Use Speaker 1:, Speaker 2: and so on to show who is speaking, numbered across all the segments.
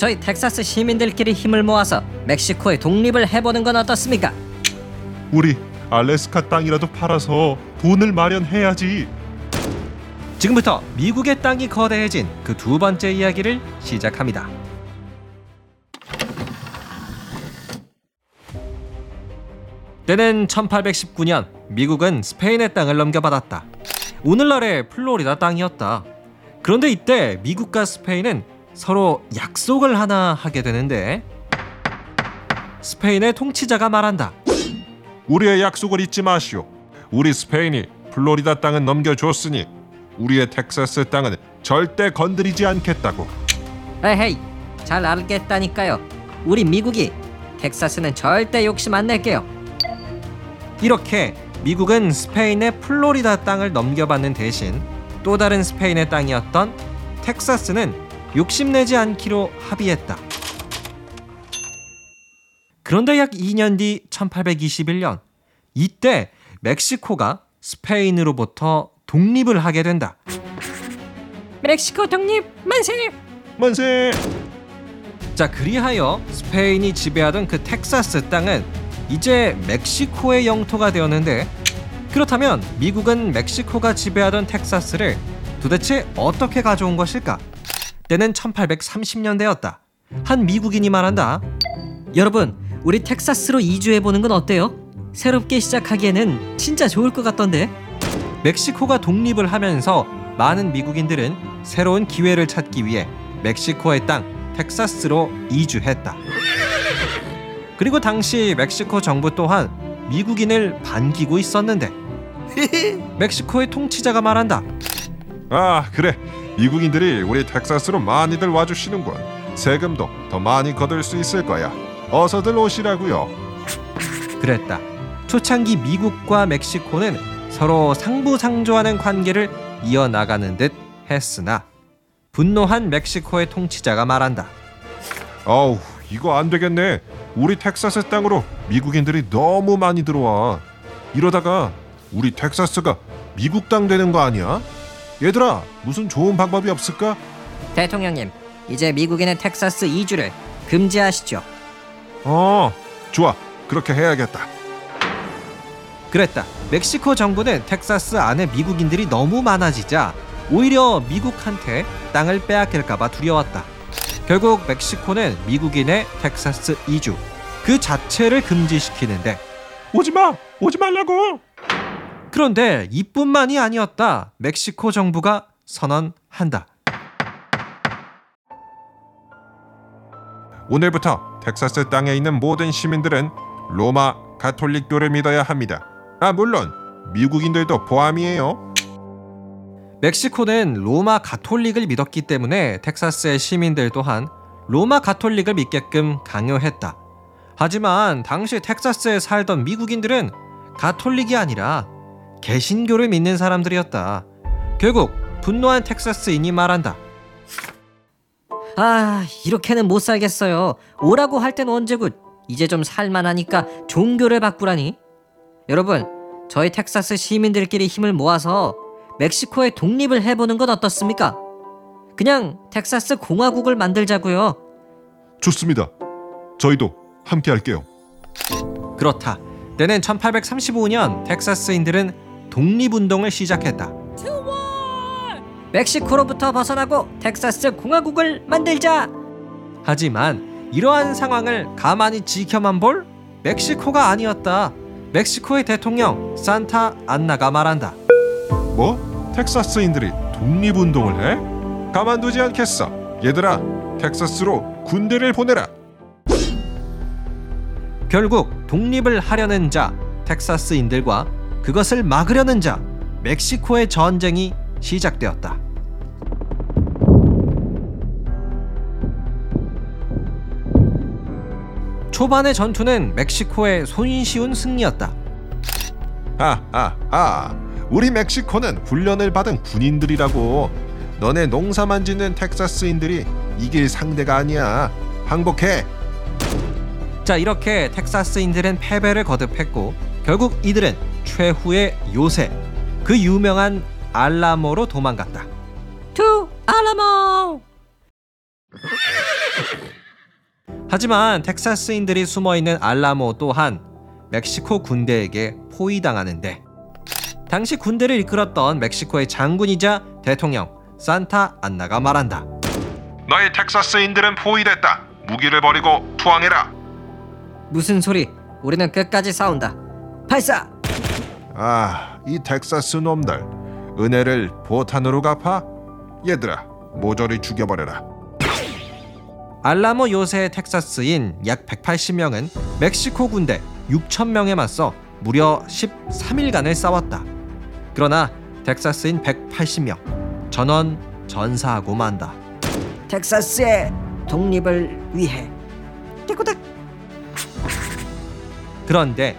Speaker 1: 저희 텍사스 시민들끼리 힘을 모아서 멕시코의 독립을 해보는 건 어떻습니까?
Speaker 2: 우리 알래스카 땅이라도 팔아서 돈을 마련해야지.
Speaker 3: 지금부터 미국의 땅이 거대해진 그 두 번째 이야기를 시작합니다. 때는 1819년 미국은 스페인의 땅을 넘겨받았다. 오늘날의 플로리다 땅이었다. 그런데 이때 미국과 스페인은 서로 약속을 하나 하게 되는데 스페인의 통치자가 말한다.
Speaker 2: 우리의 약속을 잊지 마시오. 우리 스페인이 플로리다 땅은 넘겨줬으니 우리의 텍사스 땅은 절대 건드리지 않겠다고.
Speaker 1: 에헤이, 잘 알겠다니까요. 우리 미국이 텍사스는 절대 욕심 안 낼게요.
Speaker 3: 이렇게 미국은 스페인의 플로리다 땅을 넘겨받는 대신 또 다른 스페인의 땅이었던 텍사스는 욕심내지 않기로 합의했다. 그런데 약 2년 뒤 1821년 이때 멕시코가 스페인으로부터 독립을 하게 된다.
Speaker 1: 멕시코 독립 만세!
Speaker 2: 만세!
Speaker 3: 자, 그리하여 스페인이 지배하던 그 텍사스 땅은 이제 멕시코의 영토가 되었는데 그렇다면 미국은 멕시코가 지배하던 텍사스를 도대체 어떻게 가져온 것일까? 때는 1830년대였다. 한 미국인이 말한다.
Speaker 1: 여러분, 우리 텍사스로 이주해 보는 건 어때요? 새롭게 시작하기에는 진짜 좋을 것 같던데.
Speaker 3: 멕시코가 독립을 하면서 많은 미국인들은 새로운 기회를 찾기 위해 멕시코의 땅 텍사스로 이주했다. 그리고 당시 멕시코 정부 또한 미국인을 반기고 있었는데 멕시코의 통치자가 말한다.
Speaker 2: 아 그래 미국인들이 우리 텍사스로 많이들 와주시는군. 세금도 더 많이 거둘 수 있을 거야. 어서들 오시라고요.
Speaker 3: 그랬다. 초창기 미국과 멕시코는 서로 상부상조하는 관계를 이어나가는 듯 했으나 분노한 멕시코의 통치자가 말한다.
Speaker 2: 어우 이거 안 되겠네. 우리 텍사스 땅으로 미국인들이 너무 많이 들어와. 이러다가 우리 텍사스가 미국 땅 되는 거 아니야? 얘들아 무슨 좋은 방법이 없을까?
Speaker 1: 대통령님, 이제 미국인의 텍사스 이주를 금지하시죠.
Speaker 2: 어 좋아 그렇게 해야겠다.
Speaker 3: 그랬다. 멕시코 정부는 텍사스 안에 미국인들이 너무 많아지자 오히려 미국한테 땅을 빼앗길까봐 두려웠다. 결국 멕시코는 미국인의 텍사스 이주 그 자체를 금지시키는데
Speaker 2: 오지마 오지 말라고.
Speaker 3: 그런데 이뿐만이 아니었다. 멕시코 정부가 선언한다.
Speaker 2: 오늘부터 텍사스 땅에 있는 모든 시민들은 로마 가톨릭교를 믿어야 합니다. 아 물론 미국인들도 포함이에요.
Speaker 3: 멕시코는 로마 가톨릭을 믿었기 때문에 텍사스의 시민들 또한 로마 가톨릭을 믿게끔 강요했다. 하지만 당시 텍사스에 살던 미국인들은 가톨릭이 아니라 개신교를 믿는 사람들이었다. 결국 분노한 텍사스인이 말한다.
Speaker 1: 아, 이렇게는 못 살겠어요. 오라고 할 땐 언제고 이제 좀 살만하니까 종교를 바꾸라니. 여러분, 저희 텍사스 시민들끼리 힘을 모아서 멕시코의 독립을 해보는 건 어떻습니까? 그냥 텍사스 공화국을 만들자고요.
Speaker 2: 좋습니다. 저희도 함께 할게요.
Speaker 3: 그렇다. 때는 1835년 텍사스인들은 독립운동을 시작했다.
Speaker 1: 멕시코로부터 벗어나고 텍사스 공화국을 만들자.
Speaker 3: 하지만 이러한 상황을 가만히 지켜만 볼 멕시코가 아니었다. 멕시코의 대통령 산타 안나가 말한다.
Speaker 2: 뭐? 텍사스인들이 독립운동을 해? 가만두지 않겠어. 얘들아, 텍사스로 군대를 보내라.
Speaker 3: 결국 독립을 하려는 자 텍사스인들과 그것을 막으려는 자 멕시코의 전쟁이 시작되었다. 초반의 전투는 멕시코의 손쉬운 승리였다.
Speaker 2: 하하하. 우리 멕시코는 훈련을 받은 군인들이라고. 너네 농사만 짓는 텍사스인들이 이길 상대가 아니야. 항복해.
Speaker 3: 자 이렇게 텍사스인들은 패배를 거듭했고 결국 이들은 최후의 요새 그 유명한 알라모로 도망갔다.
Speaker 1: To 알라모.
Speaker 3: 하지만 텍사스인들이 숨어 있는 알라모 또한 멕시코 군대에게 포위당하는데 당시 군대를 이끌었던 멕시코의 장군이자 대통령 산타 안나가 말한다.
Speaker 2: 너희 텍사스인들은 포위됐다. 무기를 버리고 투항해라.
Speaker 1: 무슨 소리? 우리는 끝까지 싸운다. 발사!
Speaker 2: 아, 이 텍사스 놈들 은혜를 보탄으로 갚아? 얘들아, 모조리 죽여버려라.
Speaker 3: 알라모 요새의 텍사스인 약 180명은 멕시코 군대 6,000명에 맞서 무려 13일간을 싸웠다. 그러나 텍사스인 180명 전원 전사하고 만다.
Speaker 1: 텍사스의 독립을 위해. 깨꼬닥!
Speaker 3: 그런데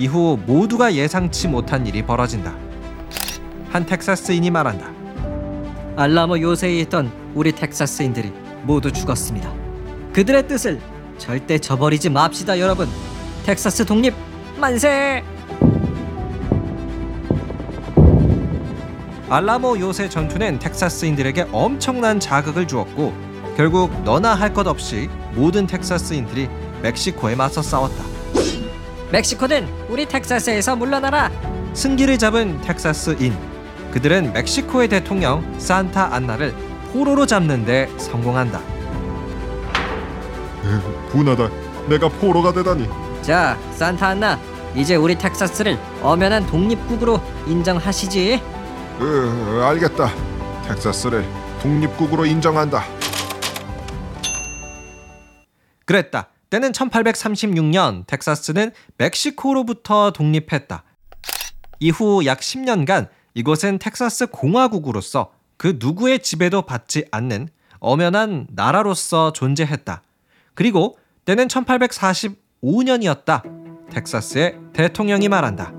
Speaker 3: 이후 모두가 예상치 못한 일이 벌어진다. 한 텍사스인이 말한다.
Speaker 1: 알라모 요새에 있던 우리 텍사스인들이 모두 죽었습니다. 그들의 뜻을 절대 저버리지 맙시다, 여러분. 텍사스 독립 만세!
Speaker 3: 알라모 요새 전투는 텍사스인들에게 엄청난 자극을 주었고 결국 너나 할 것 없이 모든 텍사스인들이 멕시코에 맞서 싸웠다.
Speaker 1: 멕시코는 우리 텍사스에서 물러나라.
Speaker 3: 승기를 잡은 텍사스인 그들은 멕시코의 대통령 산타 안나를 포로로 잡는데 성공한다.
Speaker 2: 분하다. 내가 포로가 되다니.
Speaker 1: 자, 산타 안나, 이제 우리 텍사스를 엄연한 독립국으로 인정하시지.
Speaker 2: 으, 알겠다. 텍사스를 독립국으로 인정한다.
Speaker 3: 그랬다. 때는 1836년 텍사스는 멕시코로부터 독립했다. 이후 약 10년간 이곳은 텍사스 공화국으로서 그 누구의 지배도 받지 않는 엄연한 나라로서 존재했다. 그리고 때는 1845년이었다. 텍사스의 대통령이 말한다.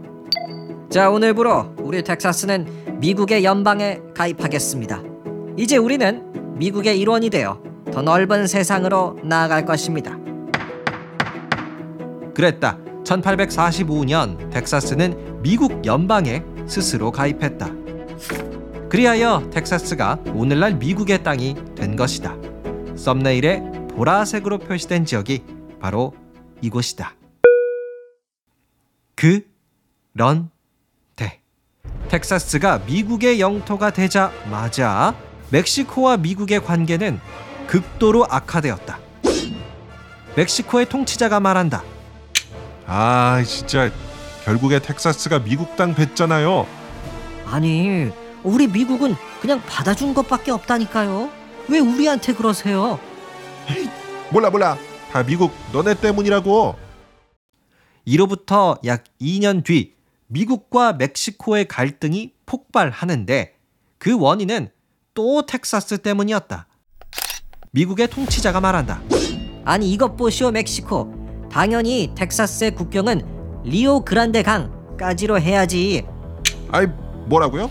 Speaker 1: 자, 오늘부로 우리 텍사스는 미국의 연방에 가입하겠습니다. 이제 우리는 미국의 일원이 되어 더 넓은 세상으로 나아갈 것입니다.
Speaker 3: 그랬다. 1845년 텍사스는 미국 연방에 스스로 가입했다. 그리하여 텍사스가 오늘날 미국의 땅이 된 것이다. 썸네일에 보라색으로 표시된 지역이 바로 이곳이다. 그런데 텍사스가 미국의 영토가 되자마자 멕시코와 미국의 관계는 극도로 악화되었다. 멕시코의 통치자가 말한다.
Speaker 2: 아, 진짜 결국에 텍사스가 미국 땅 뱉잖아요.
Speaker 1: 아니, 우리 미국은 그냥 받아준 것밖에 없다니까요. 왜 우리한테 그러세요?
Speaker 2: 몰라 몰라. 다 미국 너네 때문이라고.
Speaker 3: 이로부터 약 2년 뒤 미국과 멕시코의 갈등이 폭발하는데 그 원인은 또 텍사스 때문이었다. 미국의 통치자가 말한다.
Speaker 1: 아니 이것 보시오 멕시코. 당연히 텍사스의 국경은 리오 그란데 강까지로 해야지.
Speaker 2: 아이 뭐라고요?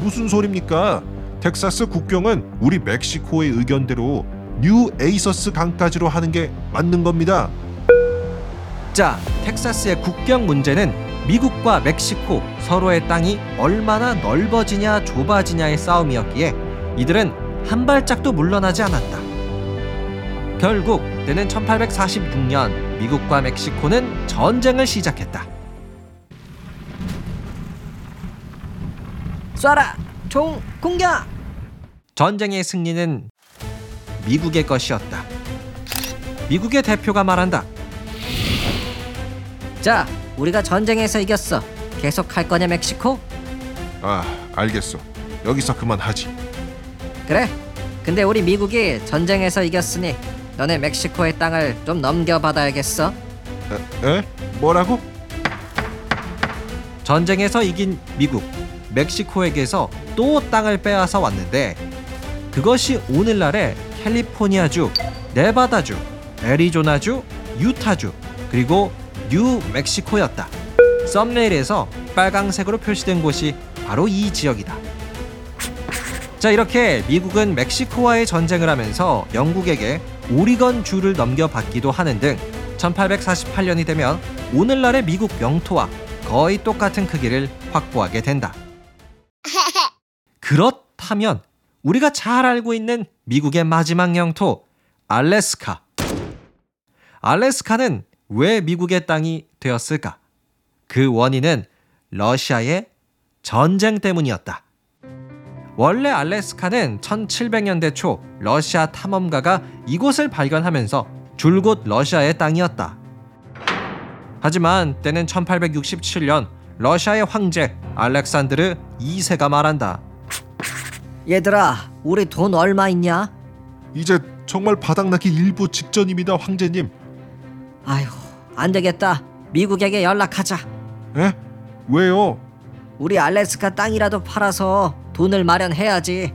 Speaker 2: 무슨 소립니까? 텍사스 국경은 우리 멕시코의 의견대로 뉴에이서스 강까지로 하는 게 맞는 겁니다.
Speaker 3: 자, 텍사스의 국경 문제는 미국과 멕시코 서로의 땅이 얼마나 넓어지냐 좁아지냐의 싸움이었기에 이들은 한 발짝도 물러나지 않았다. 결국 때는 1846년 미국과 멕시코는 전쟁을 시작했다.
Speaker 1: 쏴라 총 공격.
Speaker 3: 전쟁의 승리는 미국의 것이었다. 미국의 대표가 말한다.
Speaker 1: 자, 우리가 전쟁에서 이겼어. 계속 할 거냐 멕시코?
Speaker 2: 아 알겠어. 여기서 그만하지.
Speaker 1: 그래. 근데 우리 미국이 전쟁에서 이겼으니 너네 멕시코의 땅을 좀 넘겨받아야겠어.
Speaker 2: 에? 에? 뭐라고?
Speaker 3: 전쟁에서 이긴 미국, 멕시코에게서 또 땅을 빼앗아 왔는데 그것이 오늘날의 캘리포니아주, 네바다주, 애리조나주, 유타주, 그리고 뉴멕시코였다. 썸네일에서 빨강색으로 표시된 곳이 바로 이 지역이다. 자, 이렇게 미국은 멕시코와의 전쟁을 하면서 영국에게 오리건 주를 넘겨받기도 하는 등 1848년이 되면 오늘날의 미국 영토와 거의 똑같은 크기를 확보하게 된다. 그렇다면 우리가 잘 알고 있는 미국의 마지막 영토 알래스카. 알래스카는 왜 미국의 땅이 되었을까? 그 원인은 러시아의 전쟁 때문이었다. 원래 알래스카는 1700년대 초 러시아 탐험가가 이곳을 발견하면서 줄곧 러시아의 땅이었다. 하지만 때는 1867년 러시아의 황제 알렉산드르 2세가 말한다.
Speaker 1: 얘들아, 우리 돈 얼마 있냐?
Speaker 2: 이제 정말 바닥나기 일부 직전입니다, 황제님.
Speaker 1: 아휴, 안 되겠다. 미국에게 연락하자.
Speaker 2: 에? 왜요?
Speaker 1: 우리 알래스카 땅이라도 팔아서 돈을 마련해야지.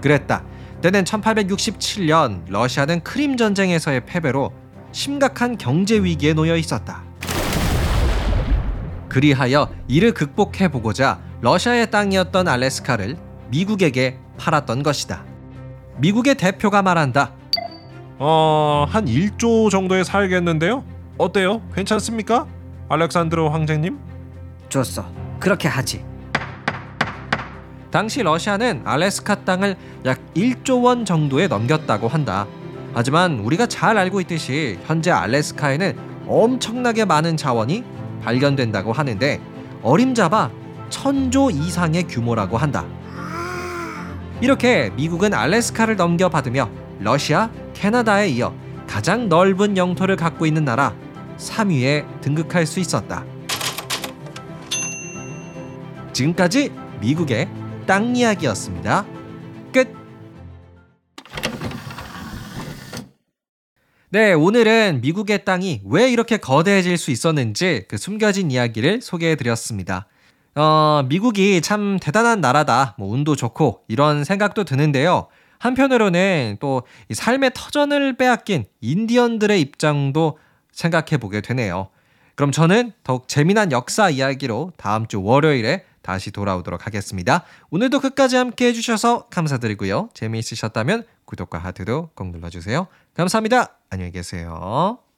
Speaker 3: 그랬다. 때는 1867년 러시아는 크림 전쟁에서의 패배로 심각한 경제 위기에 놓여 있었다. 그리하여 이를 극복해 보고자 러시아의 땅이었던 알래스카를 미국에게 팔았던 것이다. 미국의 대표가 말한다.
Speaker 2: 어, 한 1조 정도에 살겠는데요? 어때요? 괜찮습니까? 알렉산드로 황제님?
Speaker 1: 좋소. 그렇게 하지.
Speaker 3: 당시 러시아는 알래스카 땅을 약 1조 원 정도에 넘겼다고 한다. 하지만 우리가 잘 알고 있듯이 현재 알래스카에는 엄청나게 많은 자원이 발견된다고 하는데 어림잡아 천조 이상의 규모라고 한다. 이렇게 미국은 알래스카를 넘겨받으며 러시아, 캐나다에 이어 가장 넓은 영토를 갖고 있는 나라 3위에 등극할 수 있었다. 지금까지 미국의 땅 이야기였습니다. 끝. 네, 오늘은 미국의 땅이 왜 이렇게 거대해질 수 있었는지 그 숨겨진 이야기를 소개해 드렸습니다. 어, 미국이 참 대단한 나라다. 뭐 운도 좋고 이런 생각도 드는데요. 한편으로는 또이 삶의 터전을 빼앗긴 인디언들의 입장도 생각해 보게 되네요. 그럼 저는 더욱 재미난 역사 이야기로 다음 주 월요일에 다시 돌아오도록 하겠습니다. 오늘도 끝까지 함께 해주셔서 감사드리고요. 재미있으셨다면 구독과 하트도 꼭 눌러주세요. 감사합니다. 안녕히 계세요.